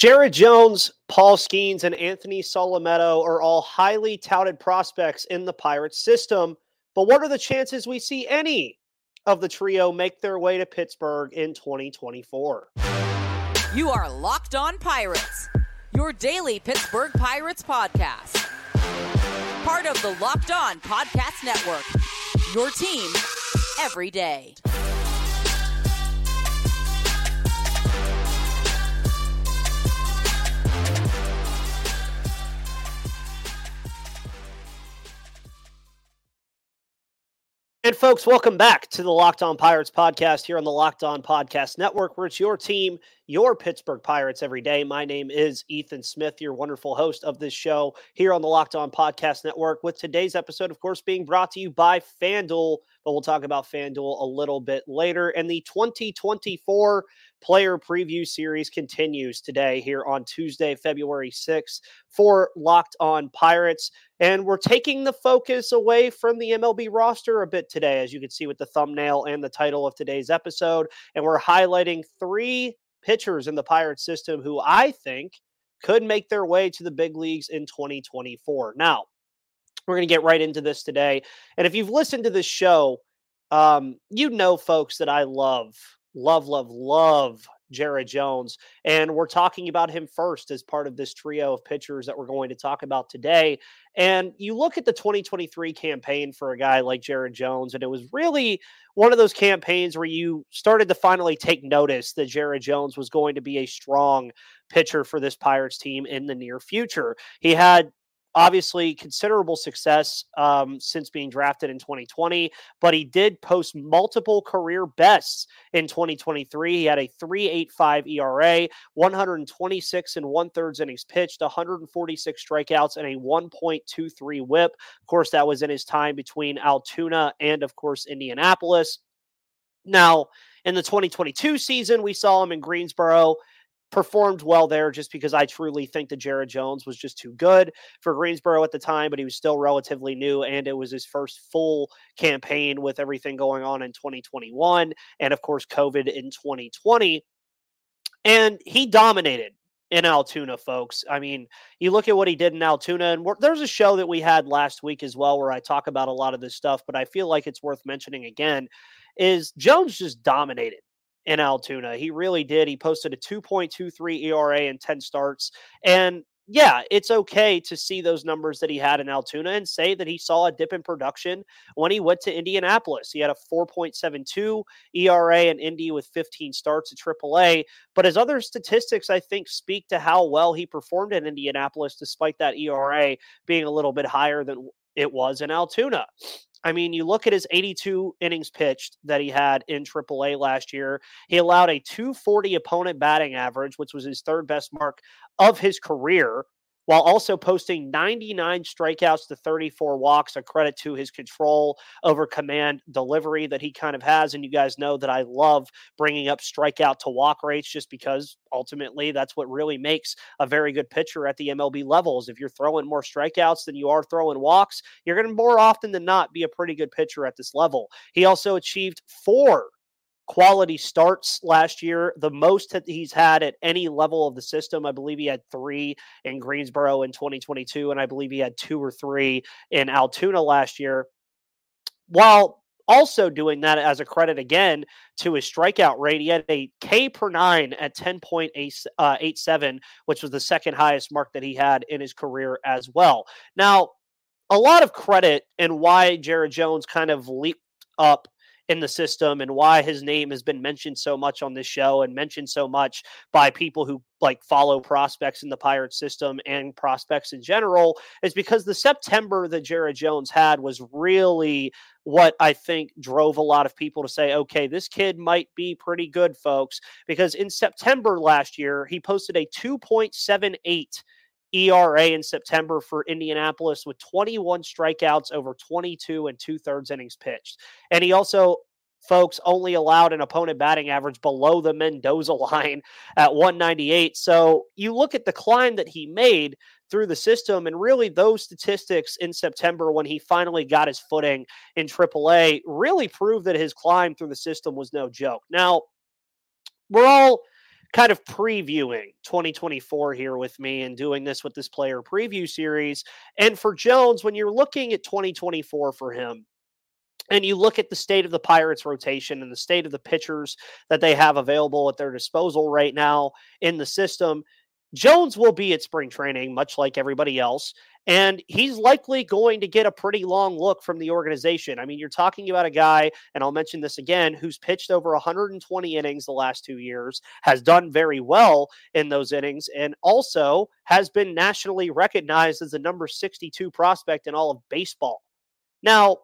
Jared Jones, Paul Skenes, and Anthony Solometo are all highly touted prospects in the Pirates system. But what are the chances we see any of the trio make their way to Pittsburgh in 2024? You are Locked On Pirates, your daily Pittsburgh Pirates podcast. Part of the Locked On Podcast Network, your team every day. And folks, welcome back to the Locked On Pirates podcast here on the Locked On Podcast Network, where it's your team, your Pittsburgh Pirates every day. My name is Ethan Smith, your wonderful host of this show here on the Locked On Podcast Network, with today's episode, of course, being brought to you by FanDuel. But we'll talk about FanDuel a little bit later. And the 2024 player preview series continues today here on Tuesday, February 6th for Locked On Pirates. And we're taking the focus away from the MLB roster a bit today, as you can see with the thumbnail and the title of today's episode. And we're highlighting three pitchers in the Pirates system who I think could make their way to the big leagues in 2024. Now, we're going to get right into this today. And if you've listened to this show, um, you know, folks, that I love, love, love, love Jared Jones. And we're talking about him first as part of this trio of pitchers that we're going to talk about today. And you look at the 2023 campaign for a guy like Jared Jones, and it was really one of those campaigns where you started to finally take notice that Jared Jones was going to be a strong pitcher for this Pirates team in the near future. He had obviously considerable success um, since being drafted in 2020, but he did post multiple career bests in 2023. He had a 3.85 ERA, 126 and one thirds innings pitched, 146 strikeouts, and a 1.23 WHIP. Of course, that was in his time between Altoona and, of course, Indianapolis. Now, in the 2022 season, we saw him in Greensboro performed well there just because I truly think that Jared Jones was just too good for Greensboro at the time, but he was still relatively new. And it was his first full campaign with everything going on in 2021. And of course, COVID in 2020. And he dominated in Altoona, folks. I mean, you look at what he did in Altoona, and there's a show that we had last week as well where I talk about a lot of this stuff, but I feel like it's worth mentioning again. Is Jones just dominated in Altoona. He really did. He posted a 2.23 ERA in 10 starts. And yeah, it's okay to see those numbers that he had in Altoona and say that he saw a dip in production when he went to Indianapolis. He had a 4.72 ERA in Indy with 15 starts at AAA. But his other statistics, I think, speak to how well he performed in Indianapolis, despite that ERA being a little bit higher than it was in Altoona. I mean, you look at his 82 innings pitched that he had in AAA last year. He allowed a 240 opponent batting average, which was his third best mark of his career while also posting 99 strikeouts to 34 walks, a credit to his control over command delivery that he kind of has. And you guys know that I love bringing up strikeout to walk rates just because ultimately that's what really makes a very good pitcher at the MLB levels. If you're throwing more strikeouts than you are throwing walks, you're going to more often than not be a pretty good pitcher at this level. He also achieved four quality starts last year, the most that he's had at any level of the system. I believe he had three in Greensboro in 2022, and I believe he had two or three in Altoona last year. While also doing that as a credit again to his strikeout rate, he had a K per nine at 10.87, uh, which was the second highest mark that he had in his career as well. Now, a lot of credit and why Jared Jones kind of leaped up in the system and why his name has been mentioned so much on this show and mentioned so much by people who like follow prospects in the pirate system and prospects in general is because the September that Jared Jones had was really what I think drove a lot of people to say, okay, this kid might be pretty good, folks. Because in September last year, he posted a 2.78 ERA in September for Indianapolis with 21 strikeouts over 22 and two thirds innings pitched. And he also, folks, only allowed an opponent batting average below the Mendoza line at 198. So you look at the climb that he made through the system, and really those statistics in September when he finally got his footing in AAA really proved that his climb through the system was no joke. Now, we're all kind of previewing 2024 here with me and doing this with this player preview series. And for Jones, when you're looking at 2024 for him, and you look at the state of the Pirates rotation and the state of the pitchers that they have available at their disposal right now in the system, Jones will be at spring training, much like everybody else. And he's likely going to get a pretty long look from the organization. I mean, you're talking about a guy, and I'll mention this again, who's pitched over 120 innings the last two years, has done very well in those innings, and also has been nationally recognized as the number 62 prospect in all of baseball. Now,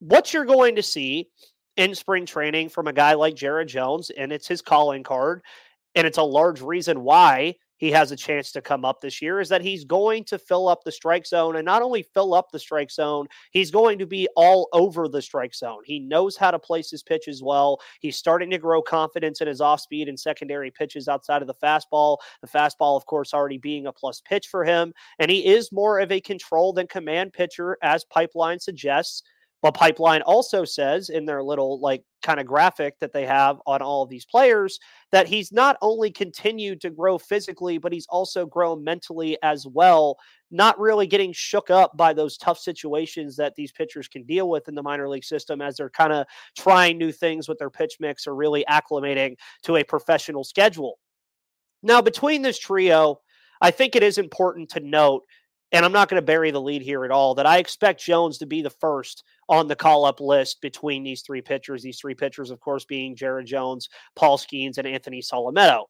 what you're going to see in spring training from a guy like Jared Jones, and it's his calling card, and it's a large reason why he has a chance to come up this year is that he's going to fill up the strike zone and not only fill up the strike zone, he's going to be all over the strike zone. He knows how to place his pitches well. He's starting to grow confidence in his off speed and secondary pitches outside of the fastball. The fastball, of course, already being a plus pitch for him. And he is more of a control than command pitcher, as Pipeline suggests. But Pipeline also says in their little like kind of graphic that they have on all of these players that he's not only continued to grow physically, but he's also grown mentally as well, not really getting shook up by those tough situations that these pitchers can deal with in the minor league system as they're kind of trying new things with their pitch mix or really acclimating to a professional schedule. Now, between this trio, I think it is important to note and I'm not going to bury the lead here at all, that I expect Jones to be the first on the call up list between these three pitchers. These three pitchers, of course, being Jared Jones, Paul Skenes, and Anthony Solometo.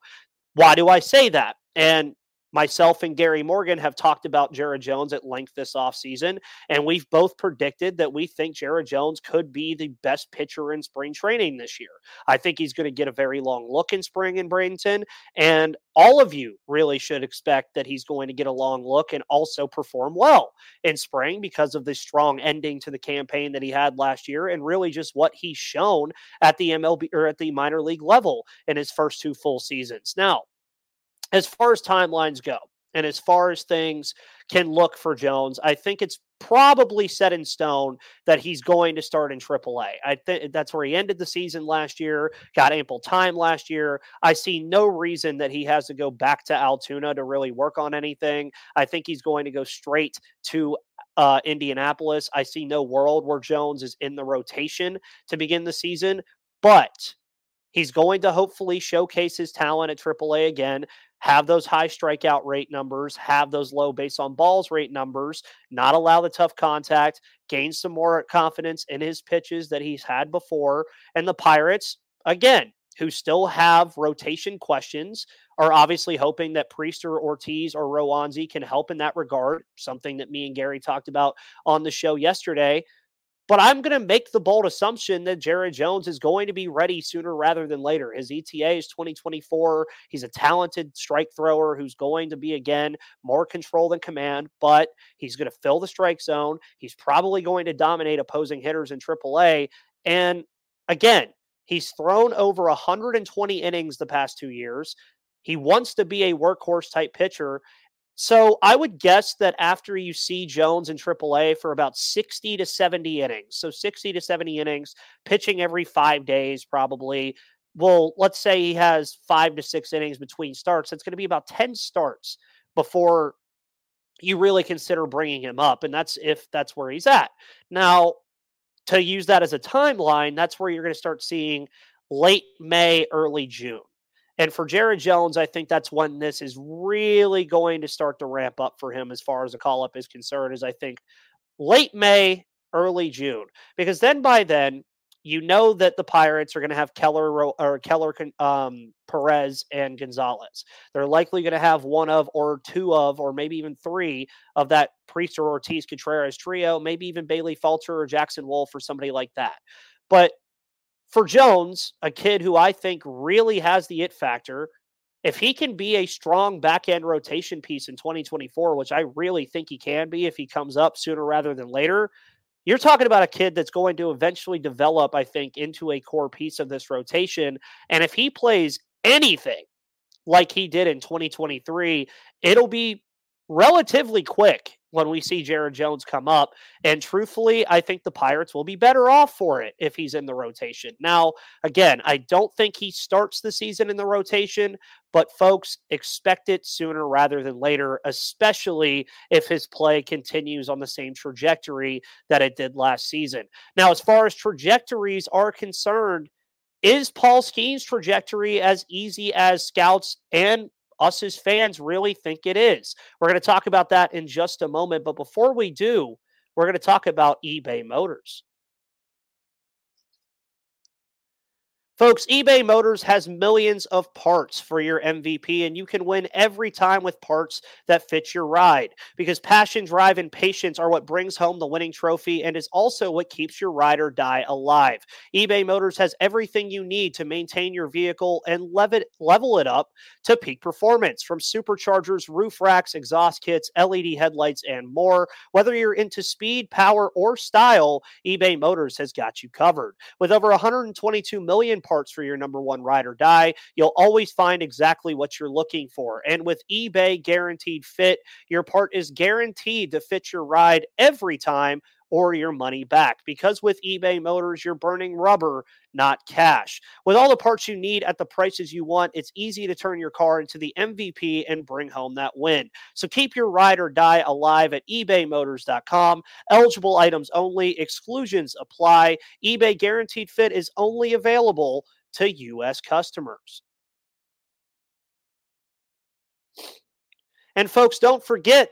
Why do I say that? And myself and Gary Morgan have talked about Jared Jones at length this offseason, and we've both predicted that we think Jared Jones could be the best pitcher in spring training this year. I think he's going to get a very long look in spring in Bradenton, and all of you really should expect that he's going to get a long look and also perform well in spring because of the strong ending to the campaign that he had last year and really just what he's shown at the MLB or at the minor league level in his first two full seasons. Now, as far as timelines go, and as far as things can look for Jones, I think it's probably set in stone that he's going to start in AAA. I think that's where he ended the season last year, got ample time last year. I see no reason that he has to go back to Altoona to really work on anything. I think he's going to go straight to uh, Indianapolis. I see no world where Jones is in the rotation to begin the season, but He's going to hopefully showcase his talent at AAA again have those high strikeout rate numbers, have those low base on balls rate numbers, not allow the tough contact, gain some more confidence in his pitches that he's had before. And the Pirates, again, who still have rotation questions, are obviously hoping that Priester, Ortiz, or Roansy can help in that regard. Something that me and Gary talked about on the show yesterday. But I'm going to make the bold assumption that Jared Jones is going to be ready sooner rather than later. His ETA is 2024. He's a talented strike thrower who's going to be, again, more control than command, but he's going to fill the strike zone. He's probably going to dominate opposing hitters in AAA. And again, he's thrown over 120 innings the past two years. He wants to be a workhorse type pitcher. So I would guess that after you see Jones in AAA for about 60 to 70 innings, so 60 to 70 innings, pitching every five days, probably. Well, let's say he has five to six innings between starts. It's going to be about 10 starts before you really consider bringing him up. And that's if that's where he's at. Now, to use that as a timeline, that's where you're going to start seeing late May, early June. And for Jared Jones, I think that's when this is really going to start to ramp up for him as far as the call up is concerned, is I think late May, early June. Because then by then, you know that the Pirates are going to have Keller or Keller um, Perez and Gonzalez. They're likely going to have one of or two of or maybe even three of that Priester Ortiz Contreras trio, maybe even Bailey Falter or Jackson Wolf or somebody like that. But for Jones, a kid who I think really has the it factor, if he can be a strong back end rotation piece in 2024, which I really think he can be if he comes up sooner rather than later, you're talking about a kid that's going to eventually develop, I think, into a core piece of this rotation. And if he plays anything like he did in 2023, it'll be relatively quick when we see Jared Jones come up. And truthfully, I think the Pirates will be better off for it if he's in the rotation. Now, again, I don't think he starts the season in the rotation, but folks expect it sooner rather than later, especially if his play continues on the same trajectory that it did last season. Now, as far as trajectories are concerned, is Paul Skenes' trajectory as easy as scouts and us as fans really think it is. We're going to talk about that in just a moment. But before we do, we're going to talk about eBay Motors. Folks, eBay Motors has millions of parts for your MVP, and you can win every time with parts that fit your ride. Because passion, drive, and patience are what brings home the winning trophy and is also what keeps your ride or die alive. eBay Motors has everything you need to maintain your vehicle and level it up to peak performance from superchargers, roof racks, exhaust kits, LED headlights, and more. Whether you're into speed, power, or style, eBay Motors has got you covered. With over 122 million parts for your number one ride or die. You'll always find exactly what you're looking for. And with eBay Guaranteed Fit, your part is guaranteed to fit your ride every time or your money back. Because with eBay Motors, you're burning rubber, not cash. With all the parts you need at the prices you want, it's easy to turn your car into the MVP and bring home that win. So keep your ride or die alive at ebaymotors.com. Eligible items only, exclusions apply. eBay Guaranteed Fit is only available to U.S. customers. And folks, don't forget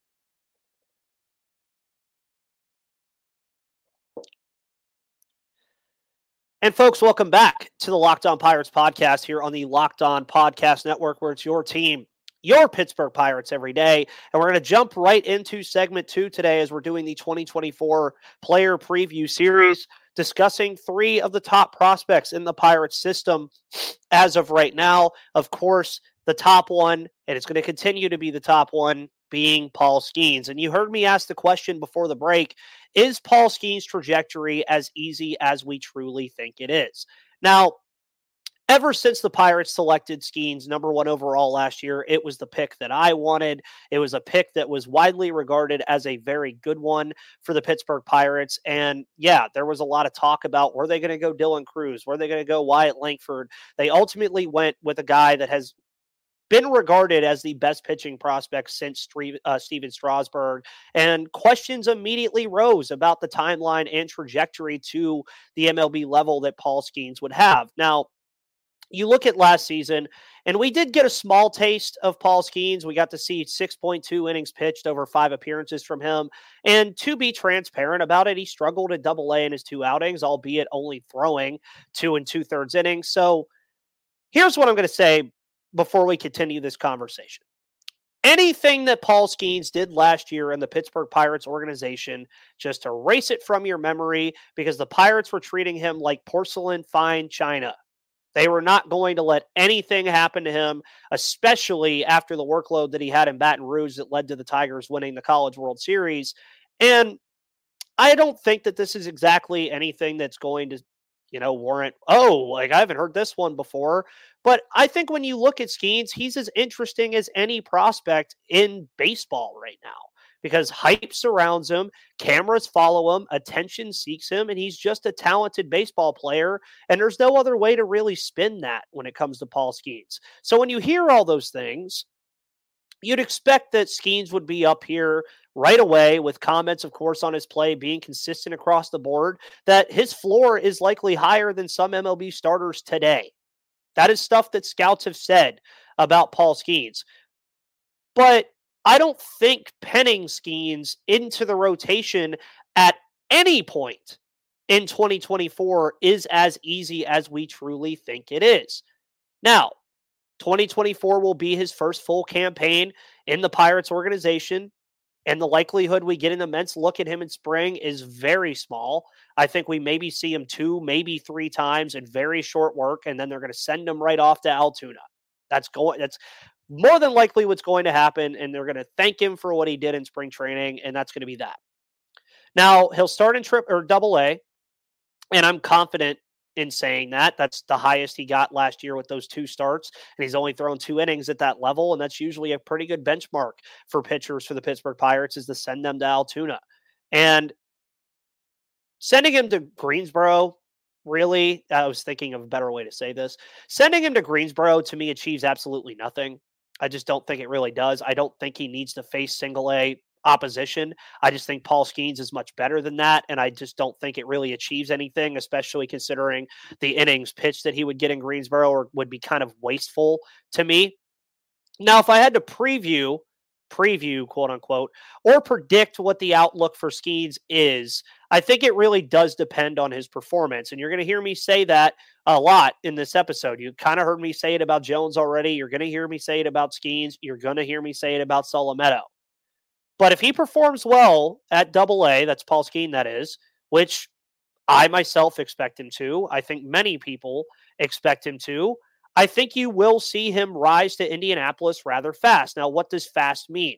And folks, welcome back to the Locked On Pirates podcast here on the Locked On Podcast Network, where it's your team, your Pittsburgh Pirates every day. And we're going to jump right into segment two today as we're doing the 2024 player preview series, discussing three of the top prospects in the Pirates system as of right now. Of course, the top one, and it's going to continue to be the top one, being Paul Skenes. And you heard me ask the question before the break is Paul Skenes' trajectory as easy as we truly think it is? Now, ever since the Pirates selected Skenes number one overall last year, it was the pick that I wanted. It was a pick that was widely regarded as a very good one for the Pittsburgh Pirates. And yeah, there was a lot of talk about were they going to go Dylan Crews? Were they going to go Wyatt Langford? They ultimately went with a guy that has been regarded as the best pitching prospect since uh, Stephen Strasburg. And questions immediately rose about the timeline and trajectory to the MLB level that Paul Skenes would have. Now, you look at last season, and we did get a small taste of Paul Skenes. We got to see 6.2 innings pitched over five appearances from him. And to be transparent about it, he struggled at double A in his two outings, albeit only throwing two and two thirds innings. So here's what I'm going to say before we continue this conversation. Anything that Paul Skenes did last year in the Pittsburgh Pirates organization, just erase it from your memory because the Pirates were treating him like porcelain fine china. They were not going to let anything happen to him, especially after the workload that he had in Baton Rouge that led to the Tigers winning the College World Series. And I don't think that this is exactly anything that's going to you know, warrant, oh, like I haven't heard this one before. But I think when you look at Skenes, he's as interesting as any prospect in baseball right now because hype surrounds him, cameras follow him, attention seeks him, and he's just a talented baseball player. And there's no other way to really spin that when it comes to Paul Skenes. So when you hear all those things, you'd expect that Skenes would be up here right away with comments, of course, on his play being consistent across the board, that his floor is likely higher than some MLB starters today. That is stuff that scouts have said about Paul Skenes. But I don't think penning Skenes into the rotation at any point in 2024 is as easy as we truly think it is. Now, 2024 will be his first full campaign in the Pirates organization. And the likelihood we get an immense look at him in spring is very small. I think we maybe see him two, maybe three times in very short work, and then they're going to send him right off to Altoona. That's going. That's more than likely what's going to happen, and they're going to thank him for what he did in spring training, and that's going to be that. Now he'll start in trip or double A, and I'm confident in saying that. That's the highest he got last year with those two starts, and he's only thrown two innings at that level, and that's usually a pretty good benchmark for pitchers for the Pittsburgh Pirates is to send them to Altoona. And sending him to Greensboro, really, I was thinking of a better way to say this. Sending him to Greensboro to me achieves absolutely nothing. I just don't think it really does. I don't think he needs to face single A opposition. I just think Paul Skenes is much better than that. And I just don't think it really achieves anything, especially considering the innings pitch that he would get in Greensboro or would be kind of wasteful to me. Now, if I had to preview, preview, quote unquote, or predict what the outlook for Skenes is, I think it really does depend on his performance. And you're going to hear me say that a lot in this episode. You kind of heard me say it about Jones already. You're going to hear me say it about Skenes. You're going to hear me say it about Solometo. But if he performs well at double A, that's Paul Skeen, that is, which I myself expect him to. I think many people expect him to. I think you will see him rise to Indianapolis rather fast. Now, what does fast mean?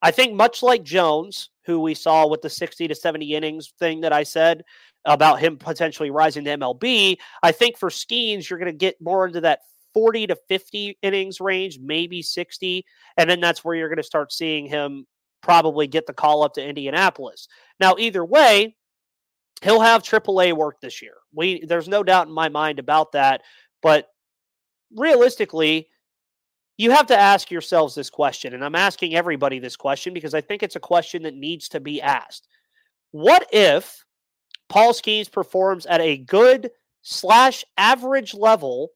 I think much like Jones, who we saw with the 60 to 70 innings thing that I said about him potentially rising to MLB, I think for Skenes, you're going to get more into that 40 to 50 innings range, maybe 60. And then that's where you're going to start seeing him probably get the call up to Indianapolis. Now, either way, he'll have AAA work this year. We there's no doubt in my mind about that. But realistically, you have to ask yourselves this question, and I'm asking everybody this question because I think it's a question that needs to be asked. What if Paul Skenes performs at a good slash average level,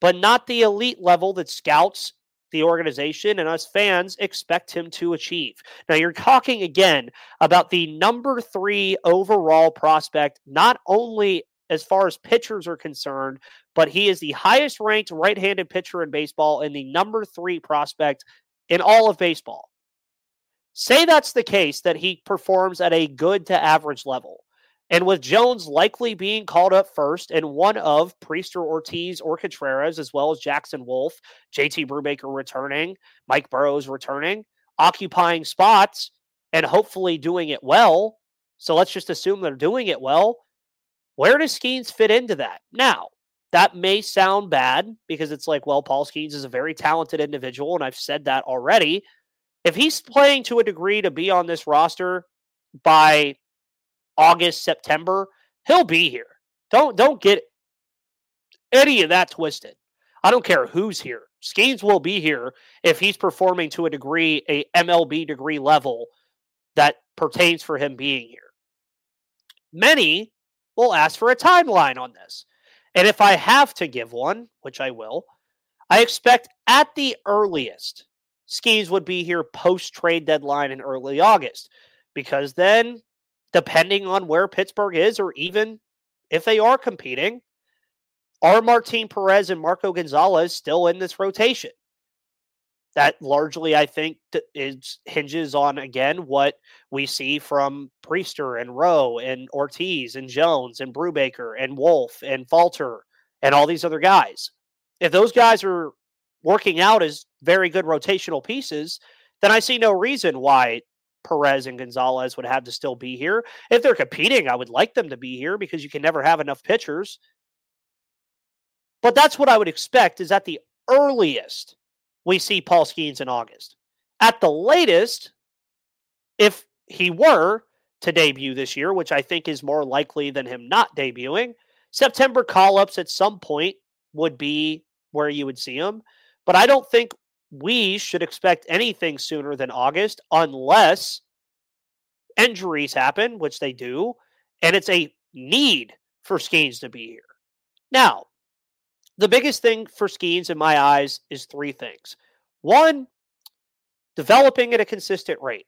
but not the elite level that scouts the organization and us fans expect him to achieve. Now, you're talking again about the number three overall prospect, not only as far as pitchers are concerned, but he is the highest ranked right handed pitcher in baseball and the number three prospect in all of baseball. Say that's the case, that he performs at a good to average level. And with Jones likely being called up first and one of Priester Ortiz or Contreras, as well as Jackson Wolf, JT Brubaker returning, Mike Burrows returning, occupying spots and hopefully doing it well. So let's just assume they're doing it well. Where does Skenes fit into that? Now, that may sound bad because it's like, well, Paul Skenes is a very talented individual, and I've said that already. If he's playing to a degree to be on this roster by August, September, he'll be here. Don't don't get any of that twisted. I don't care who's here. Skenes will be here if he's performing to a degree, a MLB degree level that pertains for him being here. Many will ask for a timeline on this. And if I have to give one, which I will, I expect at the earliest, Skenes would be here post trade deadline in early August because then depending on where Pittsburgh is, or even if they are competing, are Martin Perez and Marco Gonzalez still in this rotation? That largely, I think, is hinges on again what we see from Priester and Rowe and Ortiz and Jones and Brubaker and Wolf and Falter and all these other guys. If those guys are working out as very good rotational pieces, then I see no reason why Perez and Gonzalez would have to still be here. If they're competing, I would like them to be here because you can never have enough pitchers. But that's what I would expect is at the earliest we see Paul Skenes in August. At the latest, if he were to debut this year, which I think is more likely than him not debuting, September call ups at some point would be where you would see him. But I don't think we should expect anything sooner than August unless injuries happen, which they do, and it's a need for Skenes to be here. Now, the biggest thing for Skenes in my eyes is three things. One, developing at a consistent rate.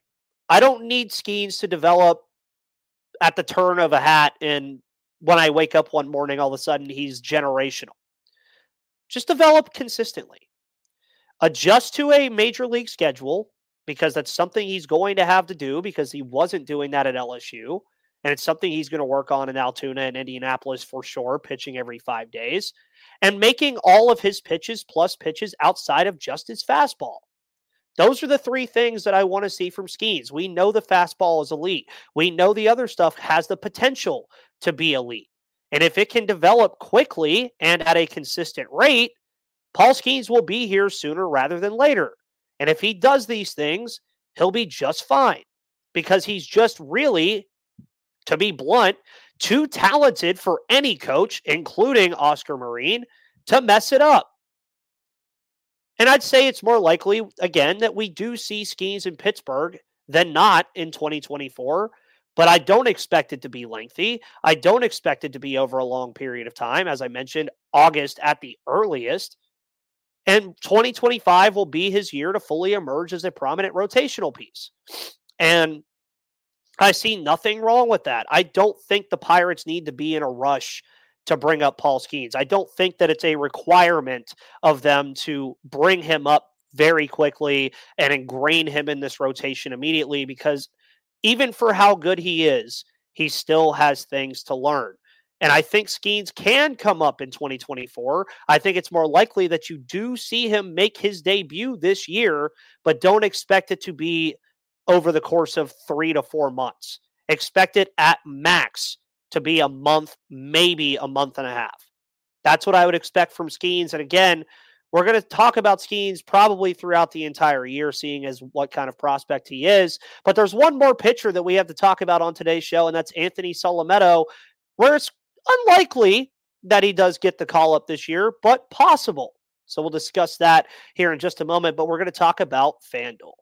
I don't need Skenes to develop at the turn of a hat and when I wake up one morning, all of a sudden he's generational. Just develop consistently adjust to a major league schedule because that's something he's going to have to do because he wasn't doing that at LSU. And it's something he's going to work on in Altoona and Indianapolis for sure, pitching every five days and making all of his pitches plus pitches outside of just his fastball. Those are the three things that I want to see from Skenes. We know the fastball is elite. We know the other stuff has the potential to be elite. And if it can develop quickly and at a consistent rate, Paul Skenes will be here sooner rather than later. And if he does these things, he'll be just fine because he's just really, to be blunt, too talented for any coach, including Oscar Marin, to mess it up. And I'd say it's more likely, again, that we do see Skenes in Pittsburgh than not in 2024. But I don't expect it to be lengthy. I don't expect it to be over a long period of time. As I mentioned, August at the earliest. And 2025 will be his year to fully emerge as a prominent rotational piece. And I see nothing wrong with that. I don't think the Pirates need to be in a rush to bring up Paul Skenes. I don't think that it's a requirement of them to bring him up very quickly and ingrain him in this rotation immediately because even for how good he is, he still has things to learn. And I think Skenes can come up in 2024. I think it's more likely that you do see him make his debut this year, but don't expect it to be over the course of three to four months. Expect it at max to be a month, maybe a month and a half. That's what I would expect from Skenes. And again, we're going to talk about Skenes probably throughout the entire year, seeing as what kind of prospect he is. But there's one more pitcher that we have to talk about on today's show, and that's Anthony Solometo, where it's unlikely that he does get the call up this year, but possible. So we'll discuss that here in just a moment. But we're going to talk about FanDuel.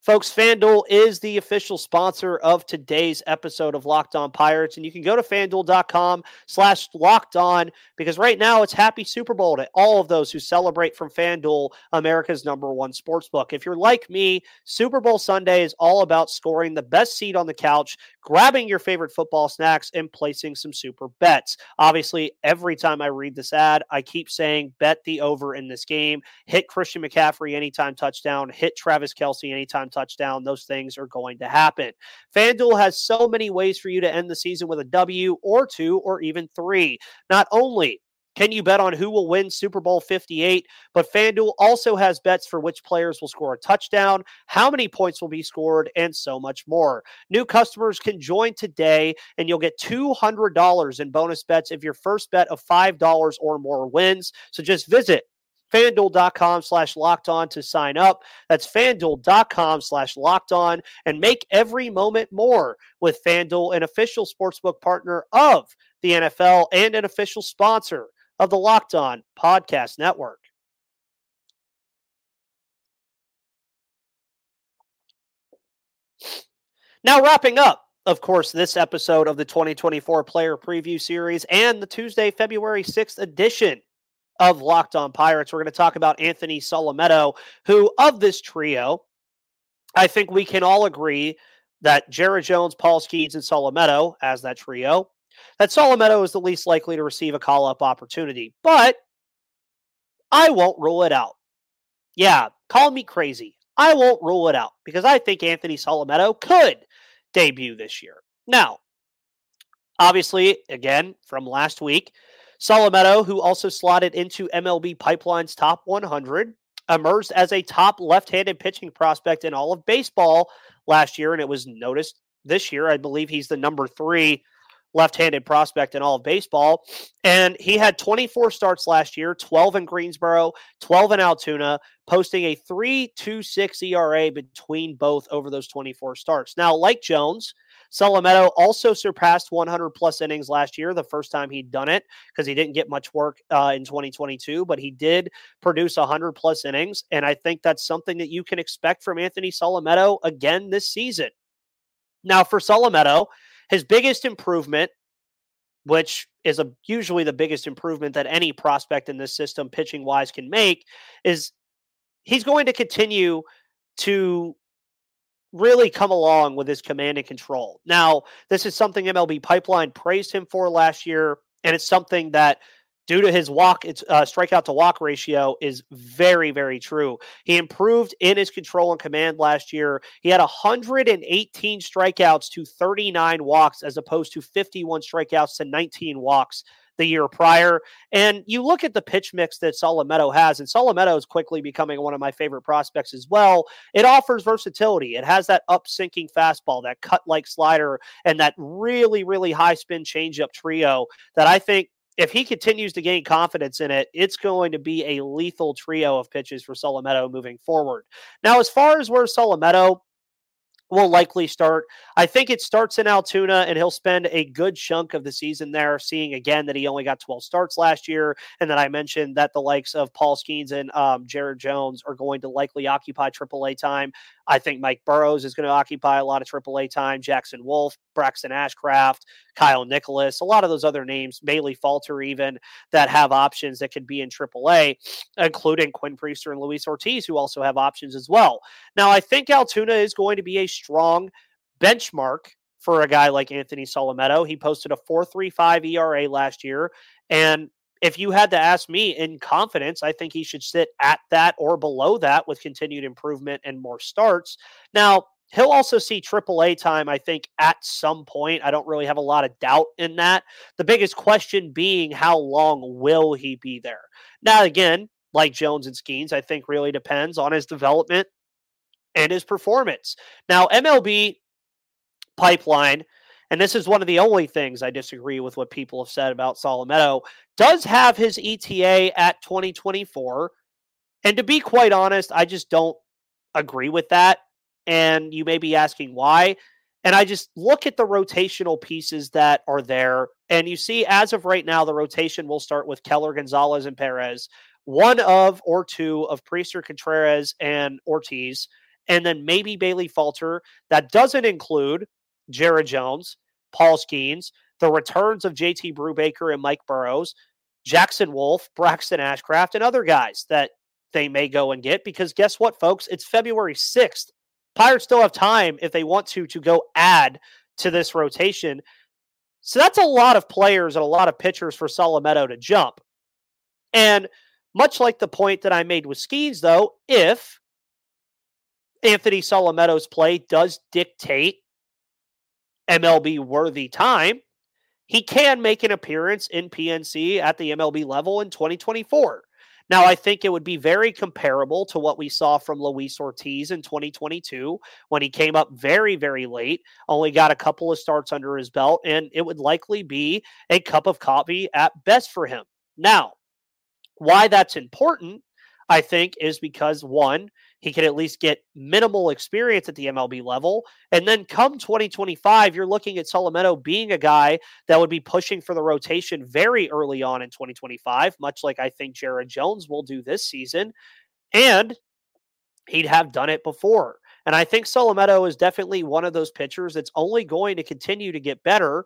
Folks, FanDuel is the official sponsor of today's episode of Locked On Pirates, and you can go to fanduel.com slash locked on because right now it's happy Super Bowl to all of those who celebrate from FanDuel, America's number one sports book. If you're like me, Super Bowl Sunday is all about scoring the best seat on the couch, grabbing your favorite football snacks, and placing some super bets. Obviously, every time I read this ad, I keep saying bet the over in this game, hit Christian McCaffrey anytime touchdown, hit Travis Kelce anytime touchdown, those things are going to happen. FanDuel has so many ways for you to end the season with a W or two or even three. Not only can you bet on who will win Super Bowl 58? But FanDuel also has bets for which players will score a touchdown, how many points will be scored, and so much more. New customers can join today, and you'll get $200 in bonus bets if your first bet of $5 or more wins. So just visit fanduel.com slash locked on to sign up. That's fanduel.com slash locked on and make every moment more with Fanduel, an official sportsbook partner of the NFL and an official sponsor of the Locked On Podcast Network. Now, wrapping up, of course, this episode of the 2024 Player Preview Series and the Tuesday, February 6th edition of Locked On Pirates. We're going to talk about Anthony Solometo, who of this trio, I think we can all agree that Jared Jones, Paul Skenes, and Solometo as that trio, that Solometo is the least likely to receive a call up opportunity. But I won't rule it out. Yeah, call me crazy. I won't rule it out because I think Anthony Solometo could debut this year. Now, obviously, again, from last week, Solometo, who also slotted into MLB Pipeline's top 100, emerged as a top left-handed pitching prospect in all of baseball last year, and it was noticed this year. I believe he's the number three left-handed prospect in all of baseball. And he had 24 starts last year, 12 in Greensboro, 12 in Altoona, posting a 3.26 ERA between both over those 24 starts. Now, like Jones, Solometo also surpassed 100 plus innings last year, the first time he'd done it, because he didn't get much work uh, in 2022, but he did produce 100 plus innings. And I think that's something that you can expect from Anthony Solometo again this season. Now, for Solometo, his biggest improvement, which is a, usually the biggest improvement that any prospect in this system, pitching wise, can make, is he's going to continue to really come along with his command and control. Now, this is something MLB Pipeline praised him for last year, and it's something that due to his walk, it's uh, strikeout to walk ratio is very, very true. He improved in his control and command last year. He had 118 strikeouts to 39 walks, as opposed to 51 strikeouts to 19 walks the year prior. And you look at the pitch mix that Solometo has, and Solometo is quickly becoming one of my favorite prospects as well. It offers versatility. It has that up sinking fastball, that cut like slider, and that really, really high spin changeup trio that I think if he continues to gain confidence in it, it's going to be a lethal trio of pitches for Solometo moving forward. Now, as far as where Solometo will likely start. I think it starts in Altoona, and he'll spend a good chunk of the season there, seeing again that he only got 12 starts last year. And then I mentioned that the likes of Paul Skenes and um, Jared Jones are going to likely occupy AAA time. I think Mike Burrows is going to occupy a lot of AAA time. Jackson Wolf, Braxton Ashcraft, Kyle Nicolas, a lot of those other names, Bailey Falter, even that have options that could be in AAA, including Quinn Priester and Luis Ortiz, who also have options as well. Now, I think Altoona is going to be a strong benchmark for a guy like Anthony Solometo. He posted a 4.35 ERA last year, and if you had to ask me in confidence, I think he should sit at that or below that with continued improvement and more starts. Now, he'll also see AAA time, I think, at some point. I don't really have a lot of doubt in that. The biggest question being how long will he be there? Now, again, like Jones and Skenes, I think really depends on his development and his performance. Now, MLB pipeline and this is one of the only things I disagree with what people have said about Solometo, does have his ETA at 2024. And to be quite honest, I just don't agree with that. And you may be asking why. And I just look at the rotational pieces that are there. And you see, as of right now, the rotation will start with Keller, Gonzalez, and Perez, one of or two of Priester, Contreras, and Ortiz, and then maybe Bailey Falter. That doesn't include Jared Jones, Paul Skenes, the returns of JT Brubaker and Mike Burrows, Jackson Wolf, Braxton Ashcraft, and other guys that they may go and get. Because guess what, folks? It's February 6th. Pirates still have time if they want to to go add to this rotation. So that's a lot of players and a lot of pitchers for Solometo to jump. And much like the point that I made with Skenes, though, if Anthony Solometo's play does dictate MLB worthy time, he can make an appearance in PNC at the MLB level in 2024. Now, I think it would be very comparable to what we saw from Luis Ortiz in 2022 when he came up very, very late, only got a couple of starts under his belt, and it would likely be a cup of coffee at best for him. Now, why that's important, I think, is because one, he can at least get minimal experience at the MLB level. And then come 2025, you're looking at Solometo being a guy that would be pushing for the rotation very early on in 2025, much like I think Jared Jones will do this season. And he'd have done it before. And I think Solometo is definitely one of those pitchers that's only going to continue to get better,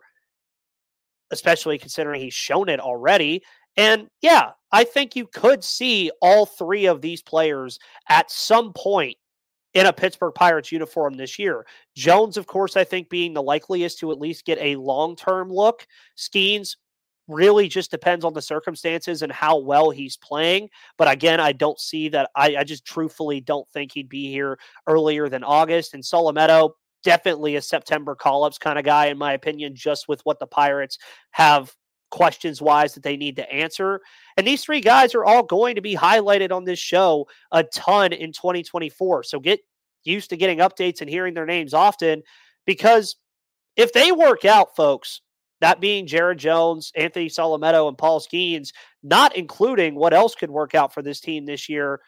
especially considering he's shown it already. And yeah, I think you could see all three of these players at some point in a Pittsburgh Pirates uniform this year. Jones, of course, I think being the likeliest to at least get a long term look. Skenes really just depends on the circumstances and how well he's playing. But again, I don't see that. I, I just truthfully don't think he'd be here earlier than August. And Solometo, definitely a September call ups kind of guy, in my opinion, just with what the Pirates have questions wise that they need to answer. And these three guys are all going to be highlighted on this show a ton in 2024. So get used to getting updates and hearing their names often because if they work out, folks, that being Jared Jones, Anthony Solometo, and Paul Skenes, not including what else could work out for this team this year,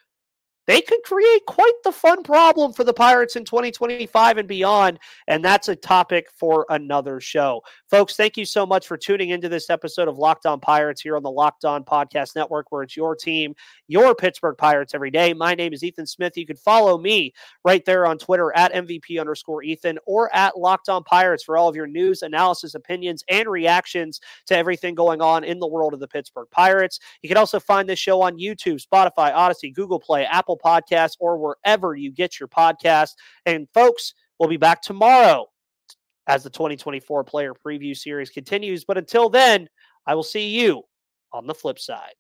they could create quite the fun problem for the Pirates in 2025 and beyond. And that's a topic for another show. Folks, thank you so much for tuning into this episode of Locked On Pirates here on the Locked On Podcast Network, where it's your team, your Pittsburgh Pirates every day. My name is Ethan Smith. You can follow me right there on Twitter at MVP underscore Ethan or at Locked On Pirates for all of your news, analysis, opinions, and reactions to everything going on in the world of the Pittsburgh Pirates. You can also find this show on YouTube, Spotify, Odyssey, Google Play, Apple Podcasts or wherever you get your podcast. And folks, we'll be back tomorrow as the 2024 player preview series continues. But until then, I will see you on the flip side.